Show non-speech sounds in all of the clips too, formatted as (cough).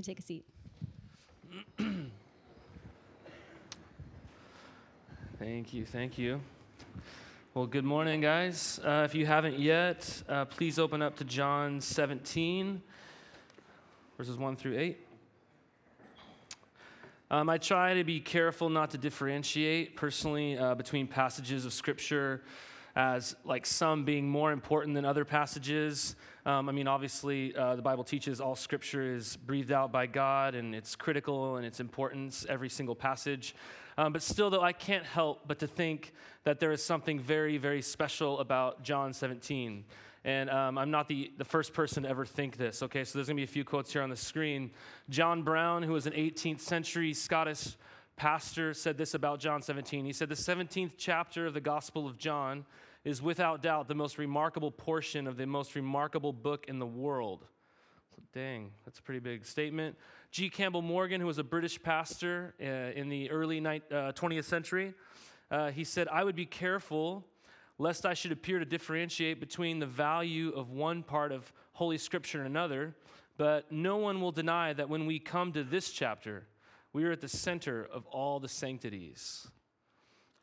can take a seat. Thank you, thank you. Well, good morning, guys. Uh, if you haven't yet, uh, please open up to John 17, verses 1 through 8. Um, I try to be careful not to differentiate personally uh, between passages of Scripture as like some being more important than other passages. Um, I mean, obviously, uh, the Bible teaches all Scripture is breathed out by God and it's critical and its importance, every single passage. Um, but still, though, I can't help but to think that there is something very, very special about John 17. And um, I'm not the, the first person to ever think this, okay? So there's gonna be a few quotes here on the screen. John Brown, who was an 18th century Scottish pastor, said this about John 17. He said, The 17th chapter of the Gospel of John is without doubt the most remarkable portion of the most remarkable book in the world. Dang, that's a pretty big statement. G. Campbell Morgan, who was a British pastor uh, in the early ni- uh, 20th century, uh, he said, I would be careful lest I should appear to differentiate between the value of one part of Holy Scripture and another, but no one will deny that when we come to this chapter, we are at the center of all the sanctities.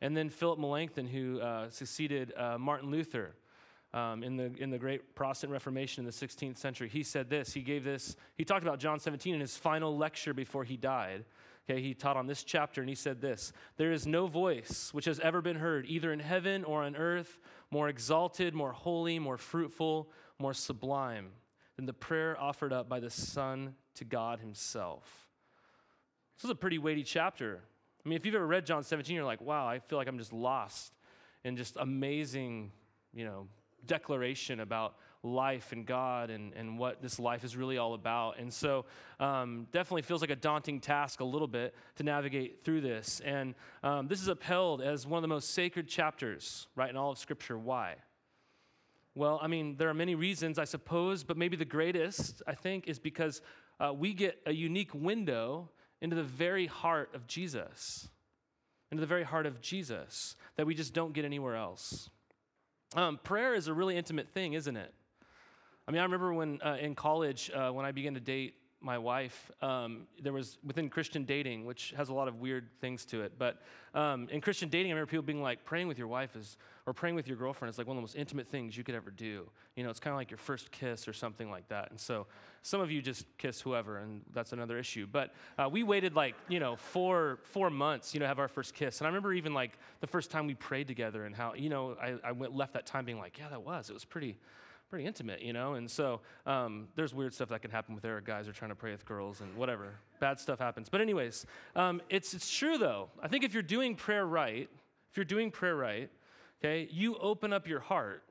And then Philip Melanchthon, who uh, succeeded uh, Martin Luther, um, in, the, in the great Protestant Reformation in the 16th century. He said this. He gave this, he talked about John 17 in his final lecture before he died. Okay, he taught on this chapter and he said this There is no voice which has ever been heard, either in heaven or on earth, more exalted, more holy, more fruitful, more sublime than the prayer offered up by the Son to God Himself. This is a pretty weighty chapter. I mean, if you've ever read John 17, you're like, wow, I feel like I'm just lost in just amazing, you know, declaration about life and God and, and what this life is really all about. And so, um, definitely feels like a daunting task a little bit to navigate through this. And um, this is upheld as one of the most sacred chapters, right, in all of Scripture. Why? Well, I mean, there are many reasons, I suppose, but maybe the greatest, I think, is because uh, we get a unique window into the very heart of Jesus, into the very heart of Jesus that we just don't get anywhere else. Um, prayer is a really intimate thing, isn't it? I mean, I remember when uh, in college, uh, when I began to date my wife, um, there was within Christian dating, which has a lot of weird things to it. But um, in Christian dating, I remember people being like, praying with your wife is, or praying with your girlfriend is like one of the most intimate things you could ever do. You know, it's kind of like your first kiss or something like that. And so some of you just kiss whoever, and that's another issue. But uh, we waited like, you know, four, four months, you know, have our first kiss. And I remember even like the first time we prayed together and how, you know, I, I went, left that time being like, yeah, that was. It was pretty, pretty intimate, you know? And so um, there's weird stuff that can happen with there. Guys are trying to pray with girls and whatever. Bad stuff happens. But, anyways, um, it's, it's true though. I think if you're doing prayer right, if you're doing prayer right, okay, you open up your heart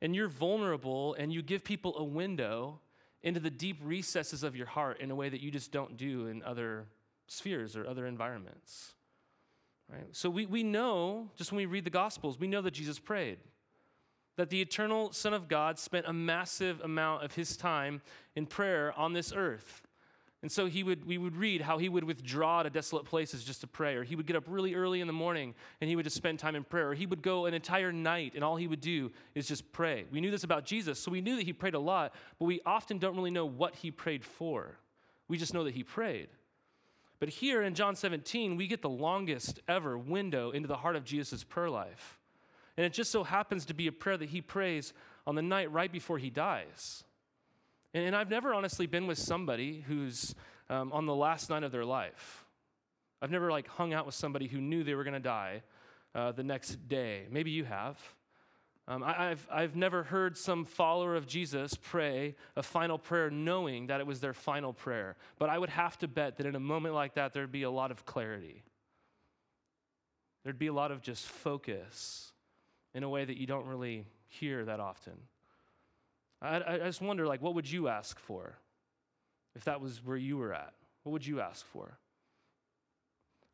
and you're vulnerable and you give people a window into the deep recesses of your heart in a way that you just don't do in other spheres or other environments. Right? So we, we know, just when we read the Gospels, we know that Jesus prayed that the eternal Son of God spent a massive amount of his time in prayer on this earth. And so he would, we would read how he would withdraw to desolate places just to pray, or he would get up really early in the morning and he would just spend time in prayer, or he would go an entire night and all he would do is just pray. We knew this about Jesus, so we knew that he prayed a lot, but we often don't really know what he prayed for. We just know that he prayed. But here in John 17, we get the longest ever window into the heart of Jesus' prayer life. And it just so happens to be a prayer that he prays on the night right before he dies. And, I've never honestly been with somebody who's um, on the last night of their life. I've never like hung out with somebody who knew they were going to die uh, the next day. Maybe you have. Um, I, have I've never heard some follower of Jesus pray a final prayer knowing that it was their final prayer. But I would have to bet that in a moment like that, there'd be a lot of clarity. There'd be a lot of just focus in a way that you don't really hear that often. I, I just wonder, like, what would you ask for if that was where you were at? What would you ask for?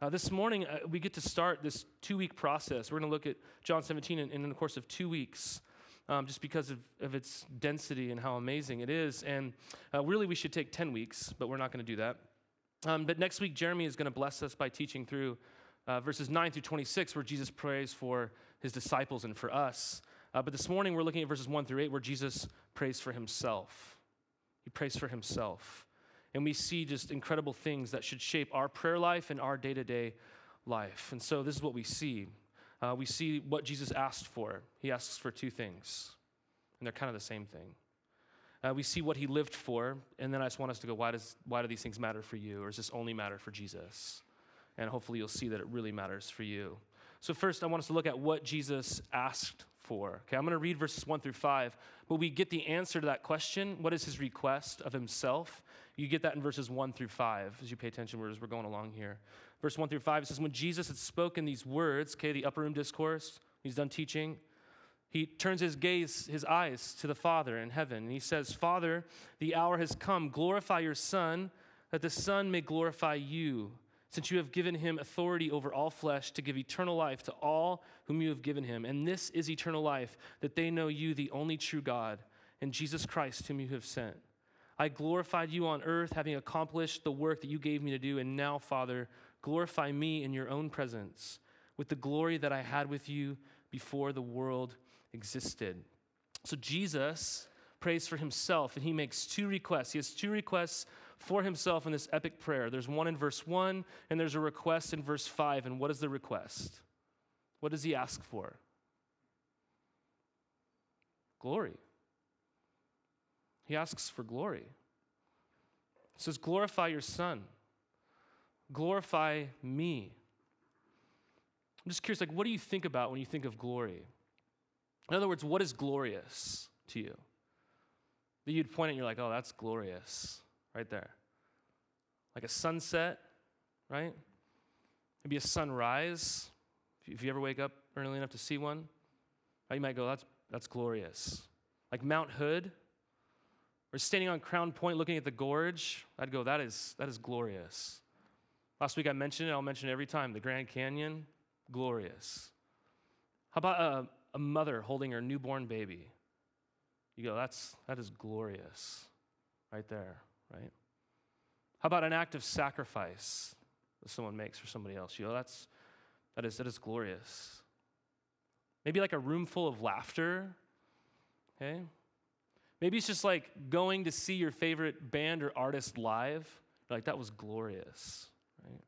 Uh, this morning, uh, we get to start this two week process. We're going to look at John 17 in, in the course of two weeks. Um, just because of, of its density and how amazing it is. And uh, really, we should take 10 weeks, but we're not going to do that. Um, but next week, Jeremy is going to bless us by teaching through uh, verses 9 through 26, where Jesus prays for his disciples and for us. Uh, but this morning we're looking at verses 1 through 8 where Jesus prays for himself. He prays for himself. And we see just incredible things that should shape our prayer life and our day to day life. And so this is what we see. Uh, we see what Jesus asked for. He asks for two things, and they're kind of the same thing. Uh, we see what he lived for, and then I just want us to go, why, does, why do these things matter for you? Or does this only matter for Jesus? And hopefully you'll see that it really matters for you. So, first, I want us to look at what Jesus asked for. Okay, I'm going to read verses 1 through 5, but we get the answer to that question. What is his request of himself? You get that in verses 1 through 5 as you pay attention as we're going along here. Verse 1 through 5 says, When Jesus had spoken these words, okay, the upper room discourse, he's done teaching, he turns his gaze, his eyes to the Father in heaven, and he says, Father, the hour has come. Glorify your Son, that the Son may glorify you, since you have given him authority over all flesh to give eternal life to all whom you have given him. And this is eternal life, that they know you, the only true God, and Jesus Christ, whom you have sent. I glorified you on earth, having accomplished the work that you gave me to do. And now, Father, glorify me in your own presence with the glory that I had with you before the world existed. So Jesus prays for himself, and he makes two requests. He has two requests for himself in this epic prayer. There's one in verse 1, and there's a request in verse 5. And what is the request? What does he ask for? Glory. He asks for glory. He says, Glorify your Son. Glorify me. I'm just curious, like, what do you think about when you think of glory? In other words, what is glorious to you? That you'd point at and you're like, oh, that's glorious right there. Like a sunset, right? Maybe a sunrise. If you ever wake up early enough to see one, you might go, that's, that's glorious. Like Mount Hood, or standing on Crown Point looking at the gorge, I'd go, that is, that is glorious. Last week I mentioned it, I'll mention it every time. The Grand Canyon, glorious. How about a, a mother holding her newborn baby. You go, that's, that is glorious right there, right? How about an act of sacrifice that someone makes for somebody else? You know, that's, that is, that is glorious. Maybe like a room full of laughter, okay? Maybe it's just like going to see your favorite band or artist live. Like, that was glorious, right?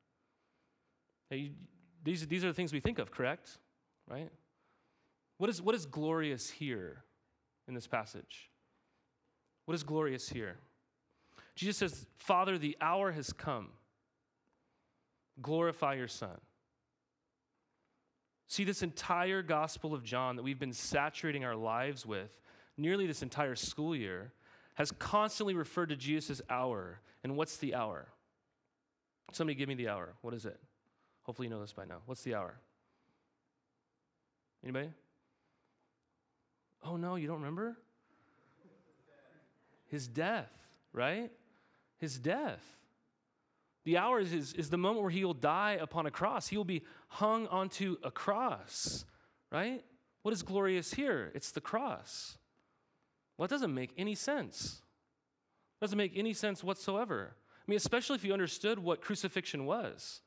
Hey, these, these are the things we think of, correct? Right? What is, what is glorious here in this passage? What is glorious here? Jesus says, Father, the hour has come. Glorify your Son. See, this entire Gospel of John that we've been saturating our lives with nearly this entire school year has constantly referred to Jesus' hour. And what's the hour? Somebody give me the hour. What is it? Hopefully you know this by now. What's the hour? Anybody? Oh, no, you don't remember? His death, right? His death. The hour is, is, is the moment where he will die upon a cross. He will be hung onto a cross, right? What is glorious here? It's the cross. Well, it doesn't make any sense. It doesn't make any sense whatsoever. I mean, especially if you understood what crucifixion was.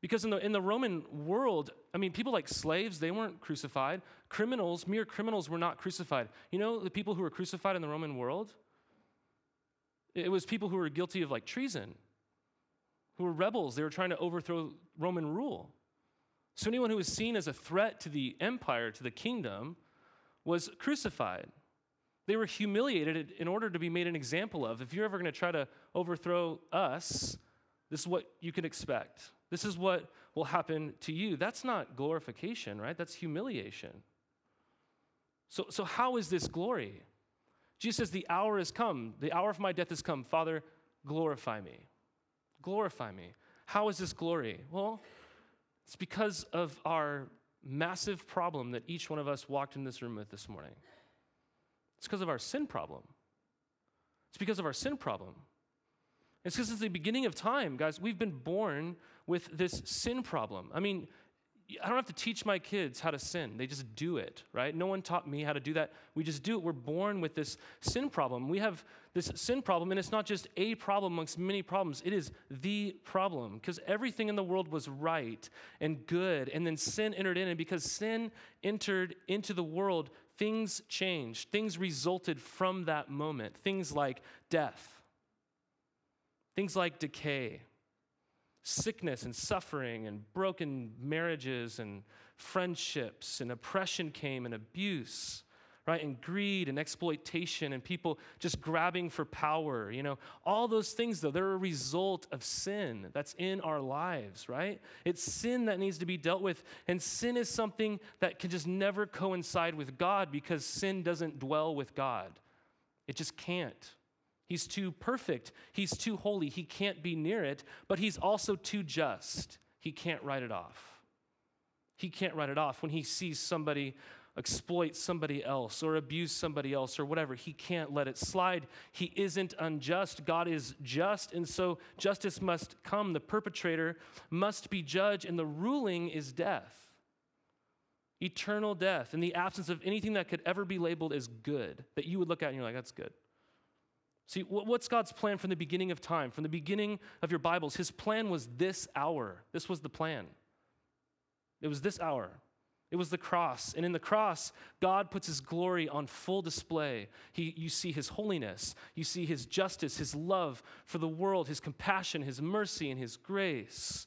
Because in the, in the Roman world, I mean, people like slaves, they weren't crucified. Criminals, mere criminals, were not crucified. You know the people who were crucified in the Roman world? It was people who were guilty of like treason, who were rebels. They were trying to overthrow Roman rule. So anyone who was seen as a threat to the empire, to the kingdom, was crucified. They were humiliated in order to be made an example of. If you're ever going to try to overthrow us, this is what you can expect. This is what will happen to you. That's not glorification, right? That's humiliation. So, so how is this glory? Jesus says, The hour has come. The hour of my death has come. Father, glorify me. Glorify me. How is this glory? Well, it's because of our massive problem that each one of us walked in this room with this morning. It's because of our sin problem. It's because of our sin problem. It's because since the beginning of time, guys, we've been born with this sin problem. I mean, I don't have to teach my kids how to sin. They just do it, right? No one taught me how to do that. We just do it. We're born with this sin problem. We have this sin problem, and it's not just a problem amongst many problems. It is the problem because everything in the world was right and good, and then sin entered in. And because sin entered into the world, things changed. Things resulted from that moment. Things like death Things like decay, sickness and suffering, and broken marriages and friendships, and oppression came, and abuse right? And greed and exploitation and people just grabbing for power, you know. All those things, though, they're a result of sin that's in our lives, right? It's sin that needs to be dealt with. And sin is something that can just never coincide with God because sin doesn't dwell with God. It just can't. He's too perfect. He's too holy. He can't be near it, but he's also too just. He can't write it off. He can't write it off when he sees somebody exploit somebody else or abuse somebody else or whatever. He can't let it slide. He isn't unjust. God is just, and so justice must come. The perpetrator must be judged, and the ruling is death eternal death in the absence of anything that could ever be labeled as good that you would look at and you're like, that's good. See, what's God's plan from the beginning of time? From the beginning of your Bibles, His plan was this hour. This was the plan. It was this hour. It was the cross. And in the cross, God puts his glory on full display. He, you see his holiness, you see his justice, his love for the world, his compassion, his mercy, and his grace.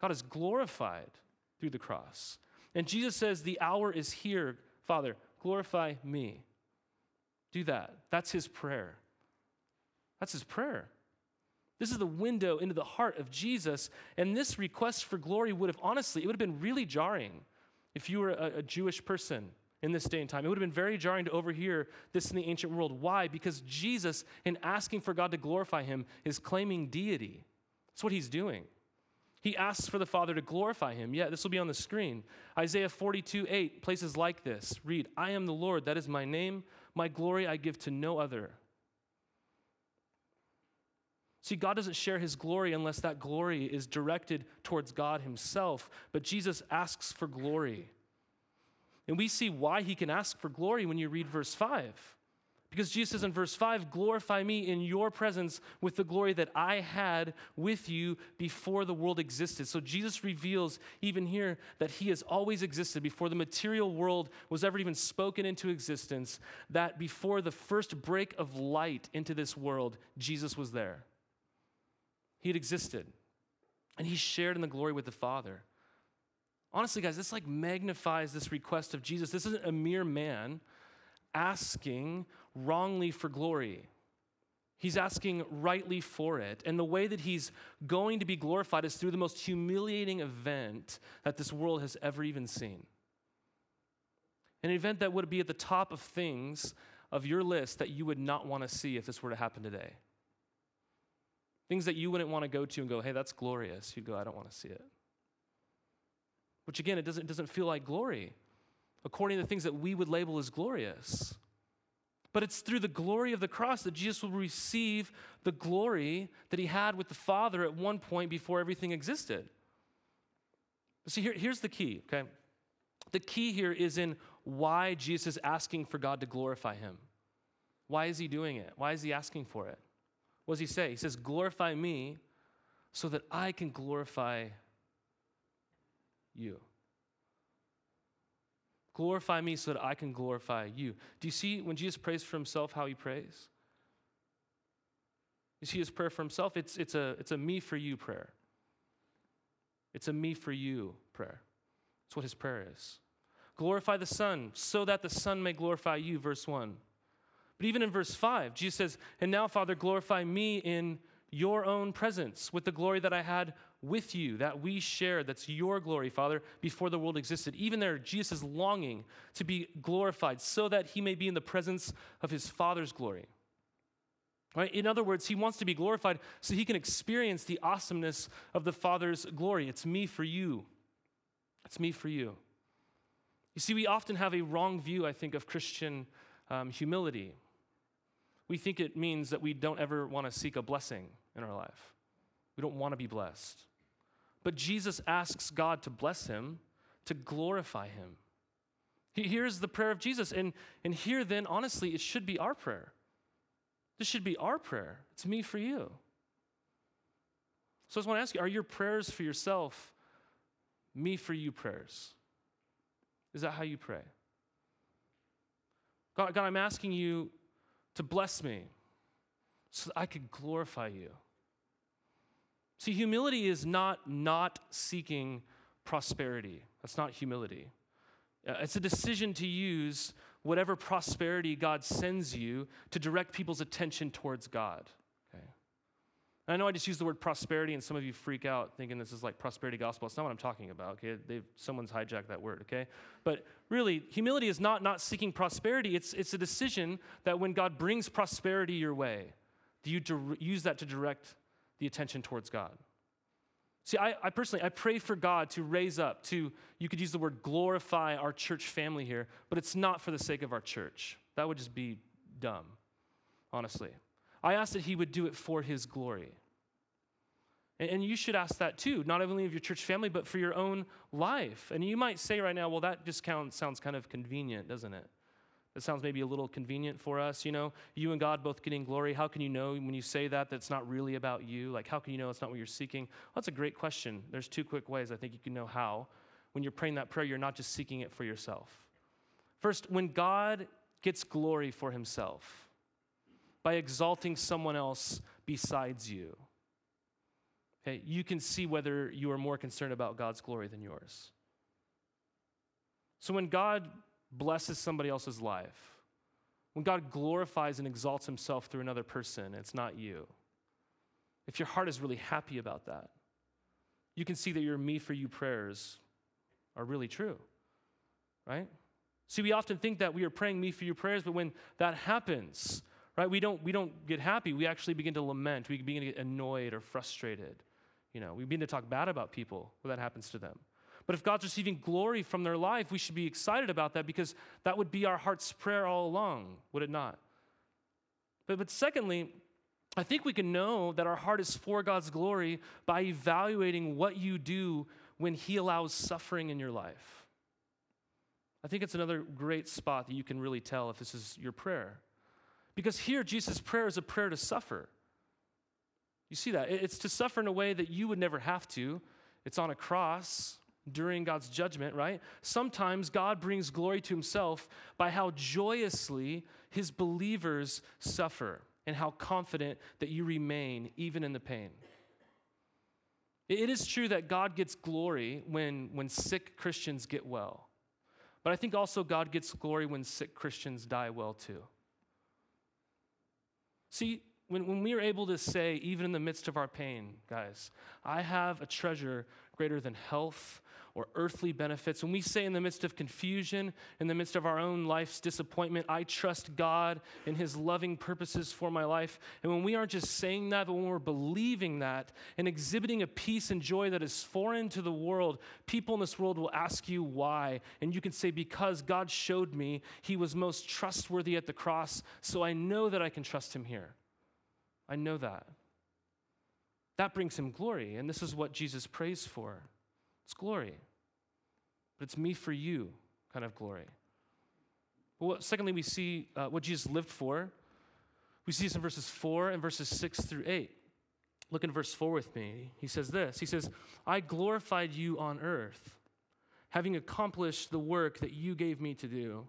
God is glorified through the cross. And Jesus says, The hour is here, Father, glorify me. Do that. That's his prayer. That's his prayer. This is the window into the heart of Jesus. And this request for glory would have, honestly, it would have been really jarring if you were a, a Jewish person in this day and time. It would have been very jarring to overhear this in the ancient world. Why? Because Jesus, in asking for God to glorify him, is claiming deity. That's what he's doing. He asks for the Father to glorify him. Yeah, this will be on the screen. Isaiah 42 8, places like this. Read, I am the Lord, that is my name. My glory I give to no other. See, God doesn't share his glory unless that glory is directed towards God himself. But Jesus asks for glory. And we see why he can ask for glory when you read verse 5. Because Jesus says in verse 5, glorify me in your presence with the glory that I had with you before the world existed. So Jesus reveals even here that he has always existed before the material world was ever even spoken into existence, that before the first break of light into this world, Jesus was there. He had existed. And he shared in the glory with the Father. Honestly, guys, this like magnifies this request of Jesus. This isn't a mere man asking wrongly for glory. He's asking rightly for it. And the way that he's going to be glorified is through the most humiliating event that this world has ever even seen. An event that would be at the top of things of your list that you would not want to see if this were to happen today. Things that you wouldn't want to go to and go, hey, that's glorious. You'd go, I don't want to see it. Which again, it doesn't, it doesn't feel like glory, according to the things that we would label as glorious. But it's through the glory of the cross that Jesus will receive the glory that he had with the Father at one point before everything existed. See, here, here's the key, okay? The key here is in why Jesus is asking for God to glorify him. Why is he doing it? Why is he asking for it? What does he say? He says, Glorify me so that I can glorify you. Glorify me so that I can glorify you. Do you see when Jesus prays for himself how he prays? You see his prayer for himself? It's, it's, a, it's a me for you prayer. It's a me for you prayer. That's what his prayer is. Glorify the Son so that the Son may glorify you, verse 1. But even in verse 5, Jesus says, And now, Father, glorify me in your own presence with the glory that I had with you, that we shared. That's your glory, Father, before the world existed. Even there, Jesus is longing to be glorified so that he may be in the presence of his Father's glory. Right? In other words, he wants to be glorified so he can experience the awesomeness of the Father's glory. It's me for you. It's me for you. You see, we often have a wrong view, I think, of Christian um, humility we think it means that we don't ever want to seek a blessing in our life. We don't want to be blessed. But Jesus asks God to bless him, to glorify him. He hears the prayer of Jesus. And, and here, then, honestly, it should be our prayer. This should be our prayer. It's me for you. So I just want to ask you are your prayers for yourself me for you prayers? Is that how you pray? God, God, I'm asking you to bless me so that I could glorify you. See, humility is not not seeking prosperity. That's not humility. Uh, it's a decision to use whatever prosperity God sends you to direct people's attention towards God. And I know I just used the word prosperity, and some of you freak out thinking this is like prosperity gospel. It's not what I'm talking about. Okay, They've, someone's hijacked that word. Okay, but really, humility is not not seeking prosperity. It's it's a decision that when God brings prosperity your way, do you use that to direct the attention towards God? See, I, I, personally, I pray for God to raise up, to, you could use the word glorify our church family here, but it's not for the sake of our church. That would just be dumb, honestly. I ask that He would do it for His glory. And, you should ask that too, not only of your church family, but for your own life. And you might say right now, well, that just sounds kind of convenient, doesn't it? That sounds maybe a little convenient for us, you know? You and God both getting glory. How can you know when you say that that's not really about you? Like, how can you know it's not what you're seeking? Well, that's a great question. There's two quick ways I think you can know how. When you're praying that prayer, you're not just seeking it for yourself. First, when God gets glory for himself by exalting someone else besides you, okay, you can see whether you are more concerned about God's glory than yours. So when God blesses somebody else's life, when God glorifies and exalts himself through another person, it's not you. If your heart is really happy about that, you can see that your me for you prayers are really true, right? See, we often think that we are praying me for you prayers, but when that happens, right, we don't, we don't get happy. We actually begin to lament. We begin to get annoyed or frustrated. You know, we begin to talk bad about people when that happens to them. But if God's receiving glory from their life, we should be excited about that because that would be our heart's prayer all along, would it not? But, but secondly, I think we can know that our heart is for God's glory by evaluating what you do when He allows suffering in your life. I think it's another great spot that you can really tell if this is your prayer. Because here, Jesus' prayer is a prayer to suffer. You see that? It's to suffer in a way that you would never have to. It's on a cross, during God's judgment, right? Sometimes God brings glory to himself by how joyously his believers suffer and how confident that you remain even in the pain. It is true that God gets glory when, when sick Christians get well. But I think also God gets glory when sick Christians die well too. See, when, when we are able to say, even in the midst of our pain, guys, I have a treasure greater than health or earthly benefits, when we say in the midst of confusion, in the midst of our own life's disappointment, I trust God and His loving purposes for my life, and when we aren't just saying that, but when we're believing that and exhibiting a peace and joy that is foreign to the world, people in this world will ask you why. And you can say, Because God showed me He was most trustworthy at the cross, so I know that I can trust Him here. I know that. That brings Him glory, and this is what Jesus prays for. It's glory but it's me for you kind of glory. Well, secondly, we see uh, what Jesus lived for. We see this in verses 4 and verses 6 through 8. Look in verse 4 with me. He says this He says, I glorified you on earth, having accomplished the work that you gave me to do.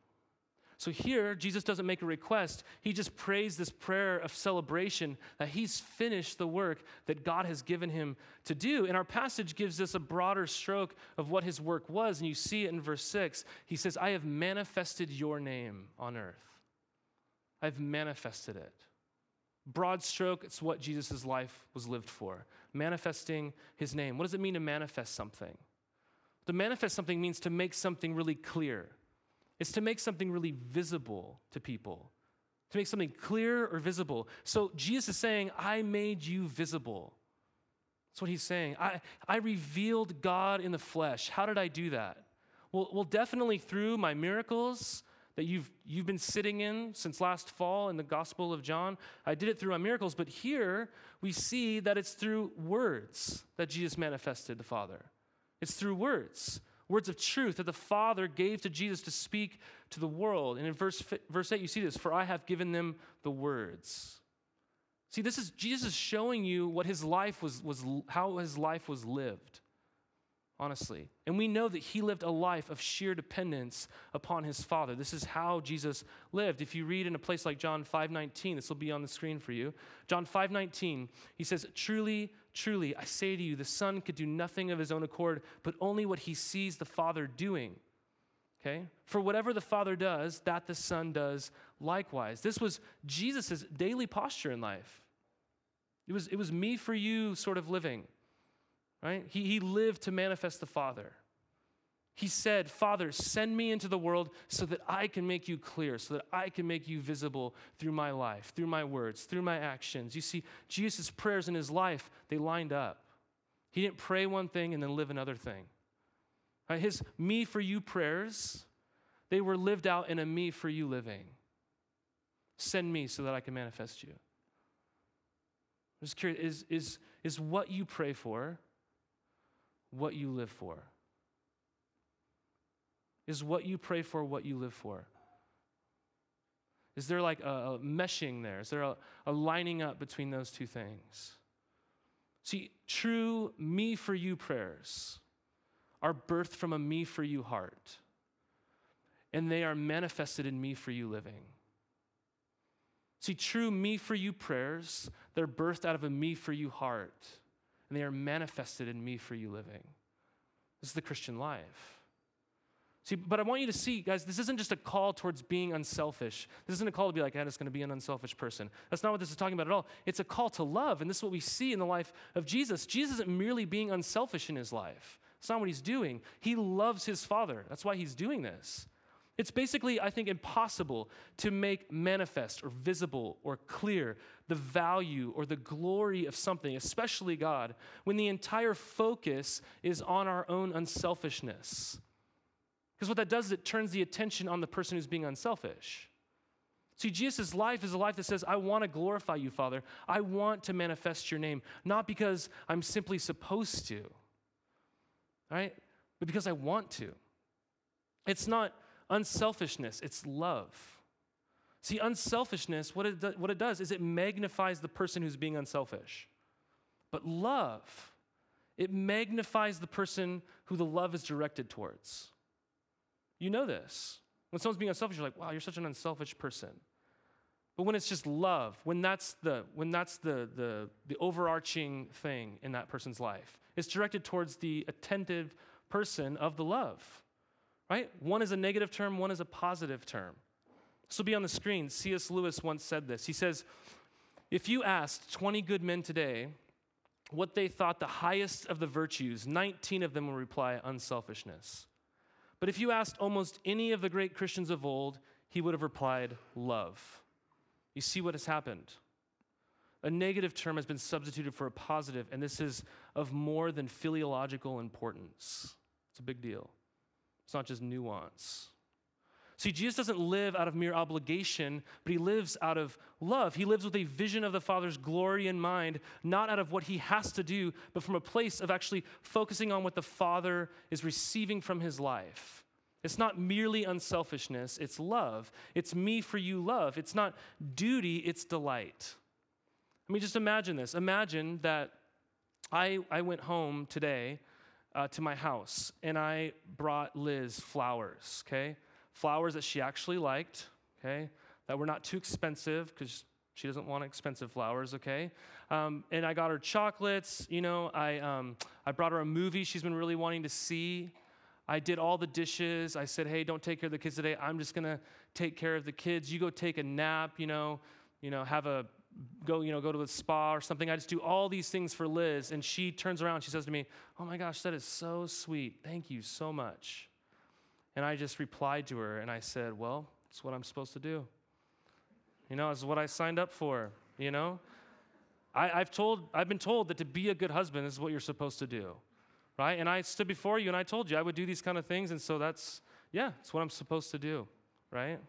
So here, Jesus doesn't make a request. He just prays this prayer of celebration that he's finished the work that God has given him to do. And our passage gives us a broader stroke of what his work was. And you see it in verse 6. He says, I have manifested your name on earth. I've manifested it. Broad stroke, it's what Jesus' life was lived for manifesting his name. What does it mean to manifest something? To manifest something means to make something really clear is to make something really visible to people, to make something clear or visible. So Jesus is saying, I made you visible. That's what he's saying. I, I revealed God in the flesh. How did I do that? Well, well, definitely through my miracles that you've, you've been sitting in since last fall in the Gospel of John. I did it through my miracles, but here we see that it's through words that Jesus manifested the Father. It's through words. Words of truth that the Father gave to Jesus to speak to the world. And in verse, verse 8, you see this For I have given them the words. See, this is Jesus showing you what his life was, was how his life was lived honestly. And we know that he lived a life of sheer dependence upon his Father. This is how Jesus lived. If you read in a place like John 5:19, this will be on the screen for you. John 5:19, he says, "Truly, truly, I say to you, the Son could do nothing of his own accord, but only what he sees the Father doing." Okay? For whatever the Father does, that the Son does likewise. This was Jesus' daily posture in life. It was, it was me for you sort of living right? He, he lived to manifest the Father. He said, Father, send me into the world so that I can make you clear, so that I can make you visible through my life, through my words, through my actions. You see, Jesus' prayers in his life, they lined up. He didn't pray one thing and then live another thing. Right? His me for you prayers, they were lived out in a me for you living. Send me so that I can manifest you. I'm just curious, is, is, is what you pray for what you live for? Is what you pray for what you live for? Is there like a, meshing there? Is there a, a lining up between those two things? See, true me for you prayers are birthed from a me for you heart, and they are manifested in me for you living. See, true me for you prayers, they're birthed out of a me for you heart and they are manifested in me for you living. This is the Christian life. See, but I want you to see, guys, this isn't just a call towards being unselfish. This isn't a call to be like, I'm just going to be an unselfish person. That's not what this is talking about at all. It's a call to love, and this is what we see in the life of Jesus. Jesus isn't merely being unselfish in his life. it's not what he's doing. He loves his Father. That's why he's doing this. It's basically, I think, impossible to make manifest or visible or clear the value or the glory of something, especially God, when the entire focus is on our own unselfishness. Because what that does is it turns the attention on the person who's being unselfish. See, Jesus' life is a life that says, I want to glorify you, Father. I want to manifest your name, not because I'm simply supposed to, right? But because I want to. It's not unselfishness, it's love. See, unselfishness, what it, do, what it does is it magnifies the person who's being unselfish. But love, it magnifies the person who the love is directed towards. You know this. When someone's being unselfish, you're like, wow, you're such an unselfish person. But when it's just love, when that's the when that's the the, the overarching thing in that person's life, it's directed towards the attentive person of the love right? One is a negative term, one is a positive term. This will be on the screen. C.S. Lewis once said this. He says, If you asked 20 good men today what they thought the highest of the virtues, 19 of them will reply unselfishness. But if you asked almost any of the great Christians of old, he would have replied love. You see what has happened. A negative term has been substituted for a positive, and this is of more than philological importance. It's a big deal. It's not just nuance. See, Jesus doesn't live out of mere obligation, but he lives out of love. He lives with a vision of the Father's glory in mind, not out of what he has to do, but from a place of actually focusing on what the Father is receiving from his life. It's not merely unselfishness, it's love. It's me for you love. It's not duty, it's delight. I mean, just imagine this. Imagine that I, I went home today uh, to my house and I brought Liz flowers, okay? Flowers that she actually liked, okay? That were not too expensive because she doesn't want expensive flowers, okay? Um, and I got her chocolates, you know, I, um, I brought her a movie she's been really wanting to see. I did all the dishes. I said, hey, don't take care of the kids today. I'm just gonna take care of the kids. You go take a nap, you know, you know, have a go, you know, go to the spa or something. I just do all these things for Liz. And she turns around, she says to me, Oh my gosh, that is so sweet. Thank you so much. And I just replied to her and I said, Well, it's what I'm supposed to do. You know, it's what I signed up for, you know? I, have told, I've been told that to be a good husband is what you're supposed to do, right? And I stood before you and I told you I would do these kind of things. And so that's, yeah, it's what I'm supposed to do, right?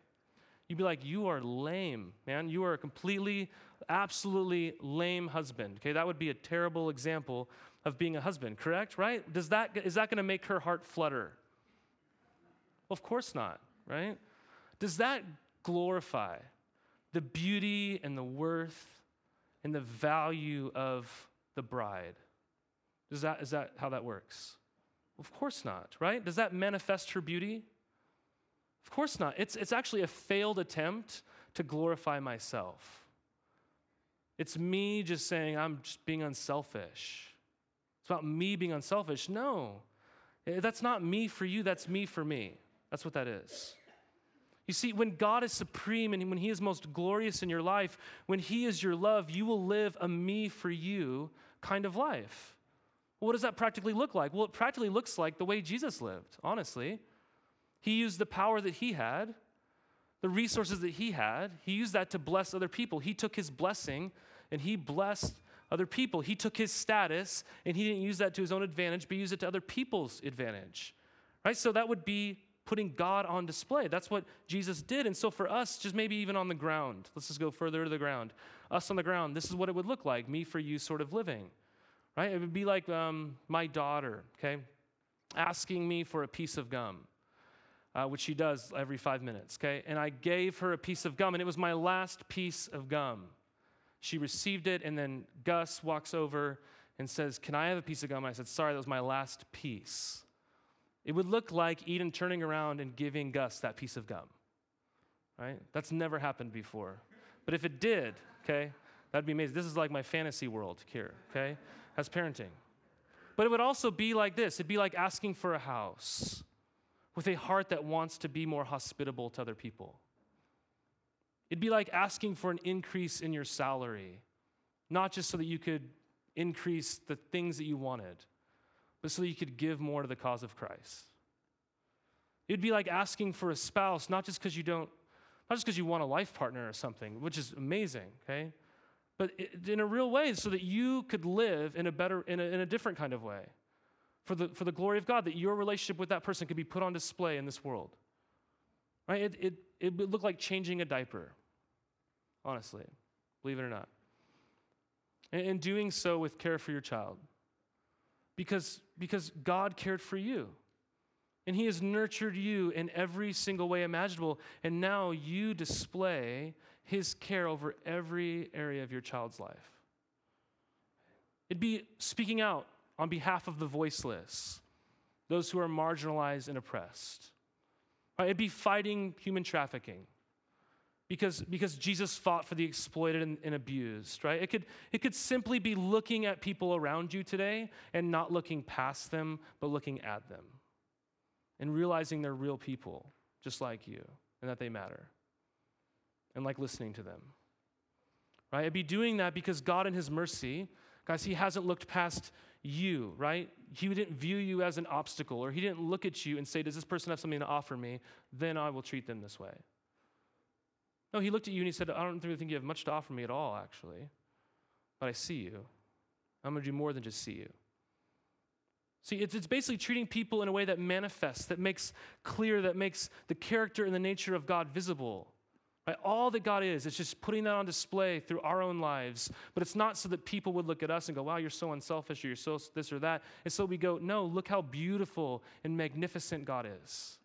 You'd be like, you are lame, man. You are completely, absolutely lame husband. Okay, that would be a terrible example of being a husband, correct? Right? Does that, is that going to make her heart flutter? of course not, right? Does that glorify the beauty and the worth and the value of the bride? Is that, is that how that works? Of course not, right? Does that manifest her beauty? Of course not. It's, it's actually a failed attempt to glorify myself. It's me just saying, I'm just being unselfish. It's about me being unselfish. No, eh, that's not me for you, that's me for me. That's what that is. You see, when God is supreme and when He is most glorious in your life, when He is your love, you will live a me for you kind of life. what does that practically look like? Well, it practically looks like the way Jesus lived, honestly. He used the power that He had, the resources that He had, He used that to bless other people. He took His blessing and He blessed other people. He took His status and He didn't use that to His own advantage, but used it to other people's advantage. Right? So that would be putting God on display. That's what Jesus did. And so for us, just maybe even on the ground, let's just go further to the ground. Us on the ground, this is what it would look like me for you sort of living, right? It would be like um, my daughter, okay, asking me for a piece of gum. Uh, which she does every five minutes, okay? And I gave her a piece of gum, and it was my last piece of gum. She received it, and then Gus walks over and says, Can I have a piece of gum? I said, Sorry, that was my last piece. It would look like Eden turning around and giving Gus that piece of gum, right? That's never happened before. But if it did, okay, that'd be amazing. This is like my fantasy world here, okay? As parenting. But it would also be like this it'd be like asking for a house with a heart that wants to be more hospitable to other people. It'd be like asking for an increase in your salary, not just so that you could increase the things that you wanted, but so that you could give more to the cause of Christ. It'd be like asking for a spouse, not just because you don't, not just because you want a life partner or something, which is amazing, okay? But in a real way, so that you could live in a better, in a, in a different kind of way. For the, for the glory of God, that your relationship with that person could be put on display in this world. Right? It, it, it would look like changing a diaper, honestly, believe it or not. And, and doing so with care for your child because, because God cared for you. And He has nurtured you in every single way imaginable. And now you display His care over every area of your child's life. It'd be speaking out on behalf of the voiceless, those who are marginalized and oppressed. It'd be fighting human trafficking because, because Jesus fought for the exploited and, and, abused, right? It could, it could simply be looking at people around you today and not looking past them, but looking at them and realizing they're real people, just like you, and that they matter, and like listening to them, right? I'd be doing that because God, in His mercy, guys, He hasn't looked past you, right? He didn't view you as an obstacle, or He didn't look at you and say, Does this person have something to offer me? Then I will treat them this way. No, he looked at you and he said, I don't really think you have much to offer me at all, actually. But I see you. I'm going to do more than just see you. See, it's, it's basically treating people in a way that manifests, that makes clear, that makes the character and the nature of God visible. Right? All that God is, it's just putting that on display through our own lives. But it's not so that people would look at us and go, wow, you're so unselfish or you're so this or that. And so we go, no, look how beautiful and magnificent God is.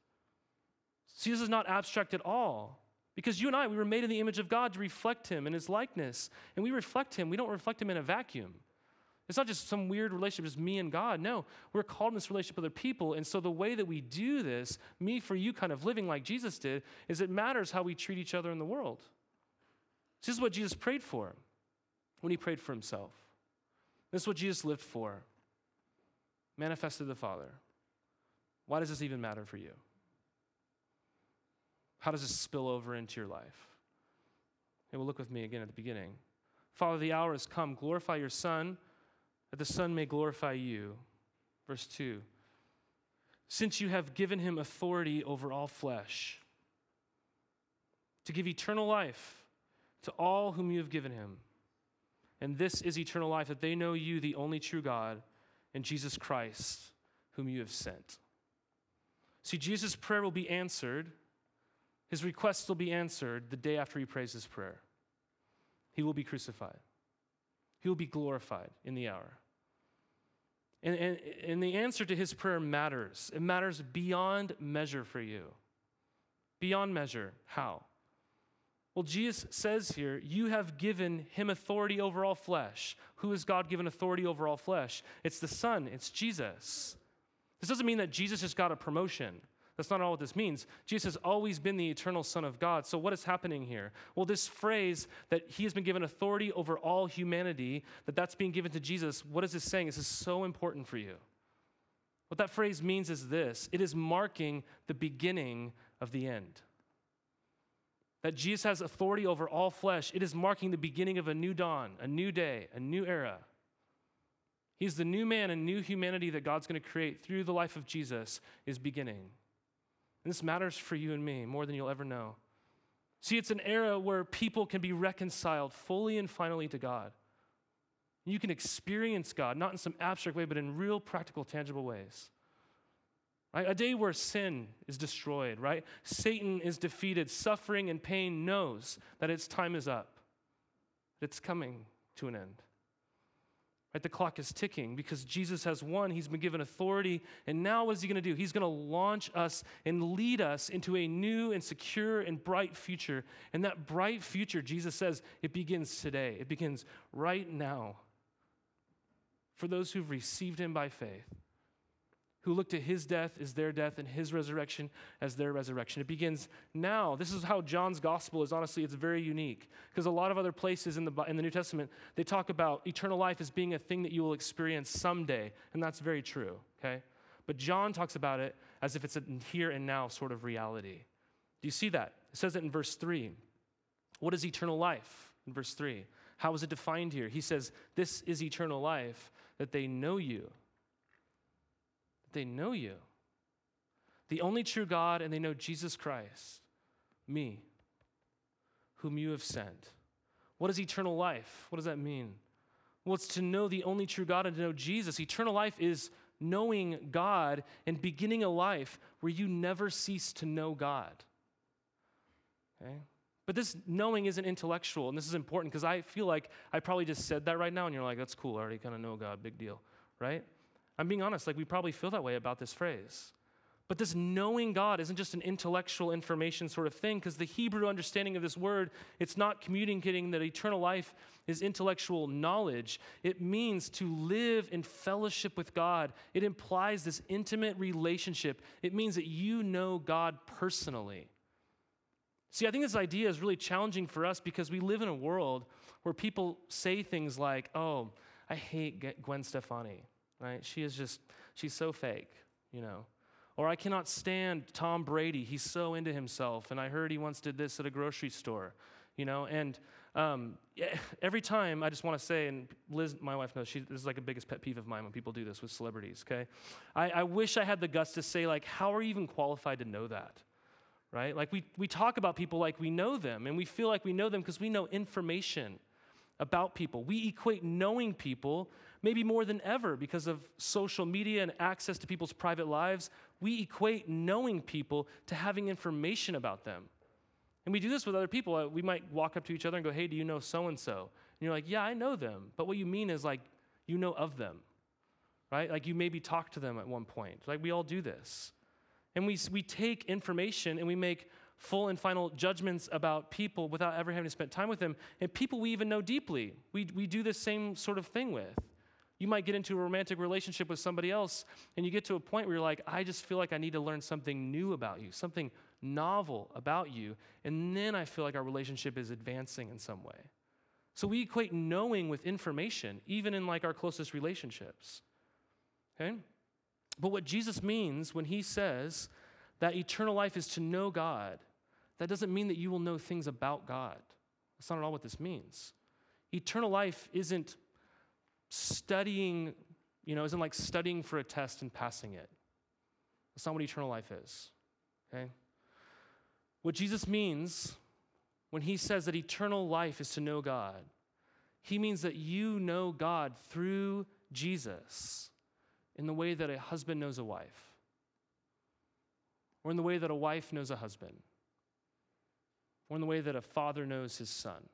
See, this is not abstract at all. Because you and I, we were made in the image of God to reflect Him in His likeness. And we reflect Him. We don't reflect Him in a vacuum. It's not just some weird relationship, just me and God. No, we're called in this relationship with other people. And so the way that we do this, me for you kind of living like Jesus did, is it matters how we treat each other in the world. This is what Jesus prayed for when He prayed for Himself. This is what Jesus lived for, manifested the Father. Why does this even matter for you? How does this spill over into your life? And we'll look with me again at the beginning. Father, the hour has come. Glorify your Son, that the Son may glorify you. Verse 2 Since you have given him authority over all flesh, to give eternal life to all whom you have given him. And this is eternal life, that they know you, the only true God, and Jesus Christ, whom you have sent. See, Jesus' prayer will be answered his requests will be answered the day after he prays his prayer. He will be crucified, he will be glorified in the hour. And, and, and the answer to his prayer matters. It matters beyond measure for you. Beyond measure. How? Well, Jesus says here, You have given him authority over all flesh. Who has God given authority over all flesh? It's the Son, it's Jesus. This doesn't mean that Jesus just got a promotion. That's not all what this means. Jesus has always been the eternal Son of God. So, what is happening here? Well, this phrase that he has been given authority over all humanity, that that's being given to Jesus, what is this saying? This is so important for you. What that phrase means is this it is marking the beginning of the end that Jesus has authority over all flesh, it is marking the beginning of a new dawn, a new day, a new era. He's the new man and new humanity that God's going to create through the life of Jesus is beginning. And this matters for you and me more than you'll ever know. See, it's an era where people can be reconciled fully and finally to God. You can experience God, not in some abstract way, but in real, practical, tangible ways. Right? A day where sin is destroyed, right? Satan is defeated. Suffering and pain knows that its time is up, it's coming to an end. Right? The clock is ticking because Jesus has won. He's been given authority. And now what is he going to do? He's going to launch us and lead us into a new and secure and bright future. And that bright future, Jesus says, it begins today. It begins right now for those who've received him by faith who looked at his death as their death and his resurrection as their resurrection. It begins now. This is how John's gospel is honestly, it's very unique. Because a lot of other places in the, in the New Testament, they talk about eternal life as being a thing that you will experience someday. And that's very true, okay? But John talks about it as if it's a here and now sort of reality. Do you see that? It says it in verse 3. What is eternal life? In verse 3. How is it defined here? He says, This is eternal life, that they know you they know you, the only true God, and they know Jesus Christ, me, whom you have sent. What is eternal life? What does that mean? Well, it's to know the only true God and to know Jesus. Eternal life is knowing God and beginning a life where you never cease to know God. Okay? But this knowing isn't intellectual, and this is important because I feel like I probably just said that right now, and you're like, that's cool, I already kind of know God, big deal, right? I'm being honest, like we probably feel that way about this phrase. But this knowing God isn't just an intellectual information sort of thing, because the Hebrew understanding of this word, it's not communicating that eternal life is intellectual knowledge. It means to live in fellowship with God. It implies this intimate relationship. It means that you know God personally. See, I think this idea is really challenging for us because we live in a world where people say things like, oh, I hate Gwen Stefani right? She is just, she's so fake, you know. Or I cannot stand Tom Brady. He's so into himself. And I heard he once did this at a grocery store, you know. And um, (laughs) every time I just want to say, and Liz, my wife knows, she, this is like the biggest pet peeve of mine when people do this with celebrities, okay? I, I wish I had the guts to say, like, how are you even qualified to know that? Right? Like, we, we talk about people like we know them, and we feel like we know them because we know information about people. We equate knowing people maybe more than ever because of social media and access to people's private lives, we equate knowing people to having information about them. And we do this with other people. Uh, we might walk up to each other and go, Hey, do you know so and so? And you're like, Yeah, I know them. But what you mean is like, you know of them, right? Like you maybe talked to them at one point. Like we all do this. And we, we take information and we make full and final judgments about people without ever having to spend time with them. And people we even know deeply, we, we do the same sort of thing with. You might get into a romantic relationship with somebody else, and you get to a point where you're like, I just feel like I need to learn something new about you, something novel about you, and then I feel like our relationship is advancing in some way. So we equate knowing with information, even in like our closest relationships. Okay? But what Jesus means when he says that eternal life is to know God, that doesn't mean that you will know things about God. That's not at all what this means. Eternal life isn't studying, you know, isn't like studying for a test and passing it. That's not what eternal life is. Okay? What Jesus means when he says that eternal life is to know God, he means that you know God through Jesus in the way that a husband knows a wife, or in the way that a wife knows a husband, or in the way that a father knows his son,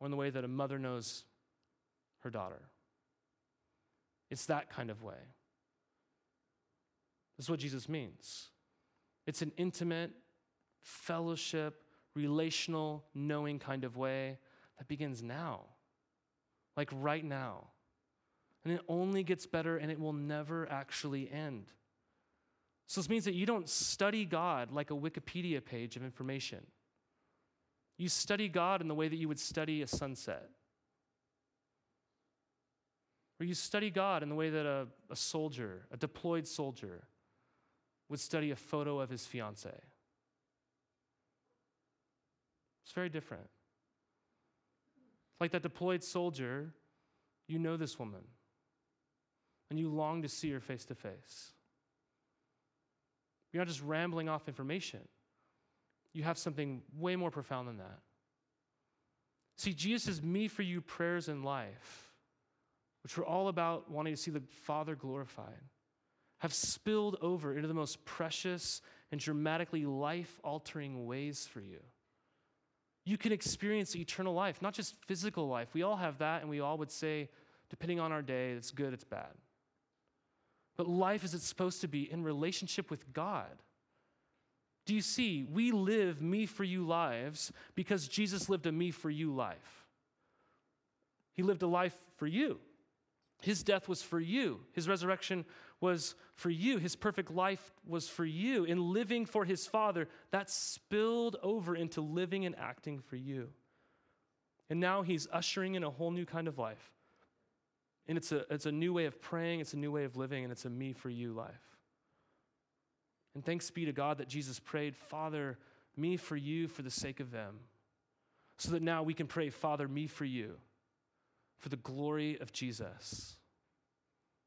or in the way that a mother knows her daughter. It's that kind of way. This is what Jesus means. It's an intimate, fellowship, relational, knowing kind of way that begins now, like right now. And it only gets better and it will never actually end. So this means that you don't study God like a Wikipedia page of information. You study God in the way that you would study a sunset. Or you study God in the way that a, a soldier, a deployed soldier, would study a photo of his fiance. It's very different. Like that deployed soldier, you know this woman, and you long to see her face to face. You're not just rambling off information, you have something way more profound than that. See, Jesus' is me for you prayers in life, which were all about wanting to see the Father glorified, have spilled over into the most precious and dramatically life altering ways for you. You can experience eternal life, not just physical life. We all have that, and we all would say, depending on our day, it's good, it's bad. But life as it's supposed to be in relationship with God. Do you see? We live me for you lives because Jesus lived a me for you life. He lived a life for you. His death was for you. His resurrection was for you. His perfect life was for you. In living for his Father, that spilled over into living and acting for you. And now he's ushering in a whole new kind of life. And it's a, it's a new way of praying, it's a new way of living, and it's a me for you life. And thanks be to God that Jesus prayed, Father, me for you for the sake of them. So that now we can pray, Father, me for you for the glory of Jesus.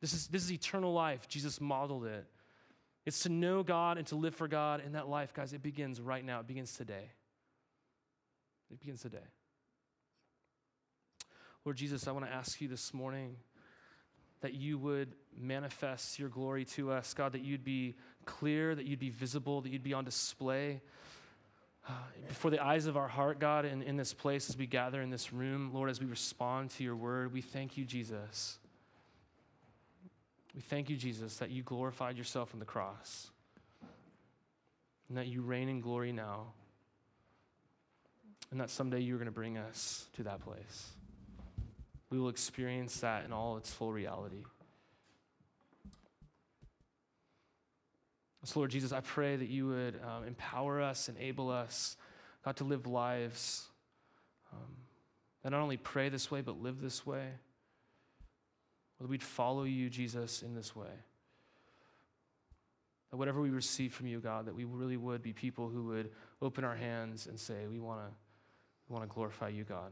This is, this is eternal life. Jesus modeled it. It's to know God and to live for God. And that life, guys, it begins right now. It begins today. It begins today. Lord Jesus, I want to ask you this morning that you would manifest your glory to us. God, that you'd be clear, that you'd be visible, that you'd be on display (sighs) before the eyes of our heart, God, in, in this place as we gather in this room. Lord, as we respond to your word, we thank you, Jesus. We thank you, Jesus, that you glorified yourself on the cross and that you reign in glory now, and that someday you're going to bring us to that place we will experience that in all its full reality. So, Lord Jesus, I pray that you would um, empower us, enable us, God, to live lives um, that not only pray this way, but live this way. That we'd follow you, Jesus, in this way. That whatever we receive from you, God, that we really would be people who would open our hands and say, We want to we want to glorify you, God.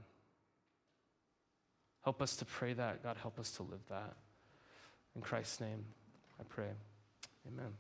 Help us to pray that. God, help us to live that. In Christ's name, I pray. Amen.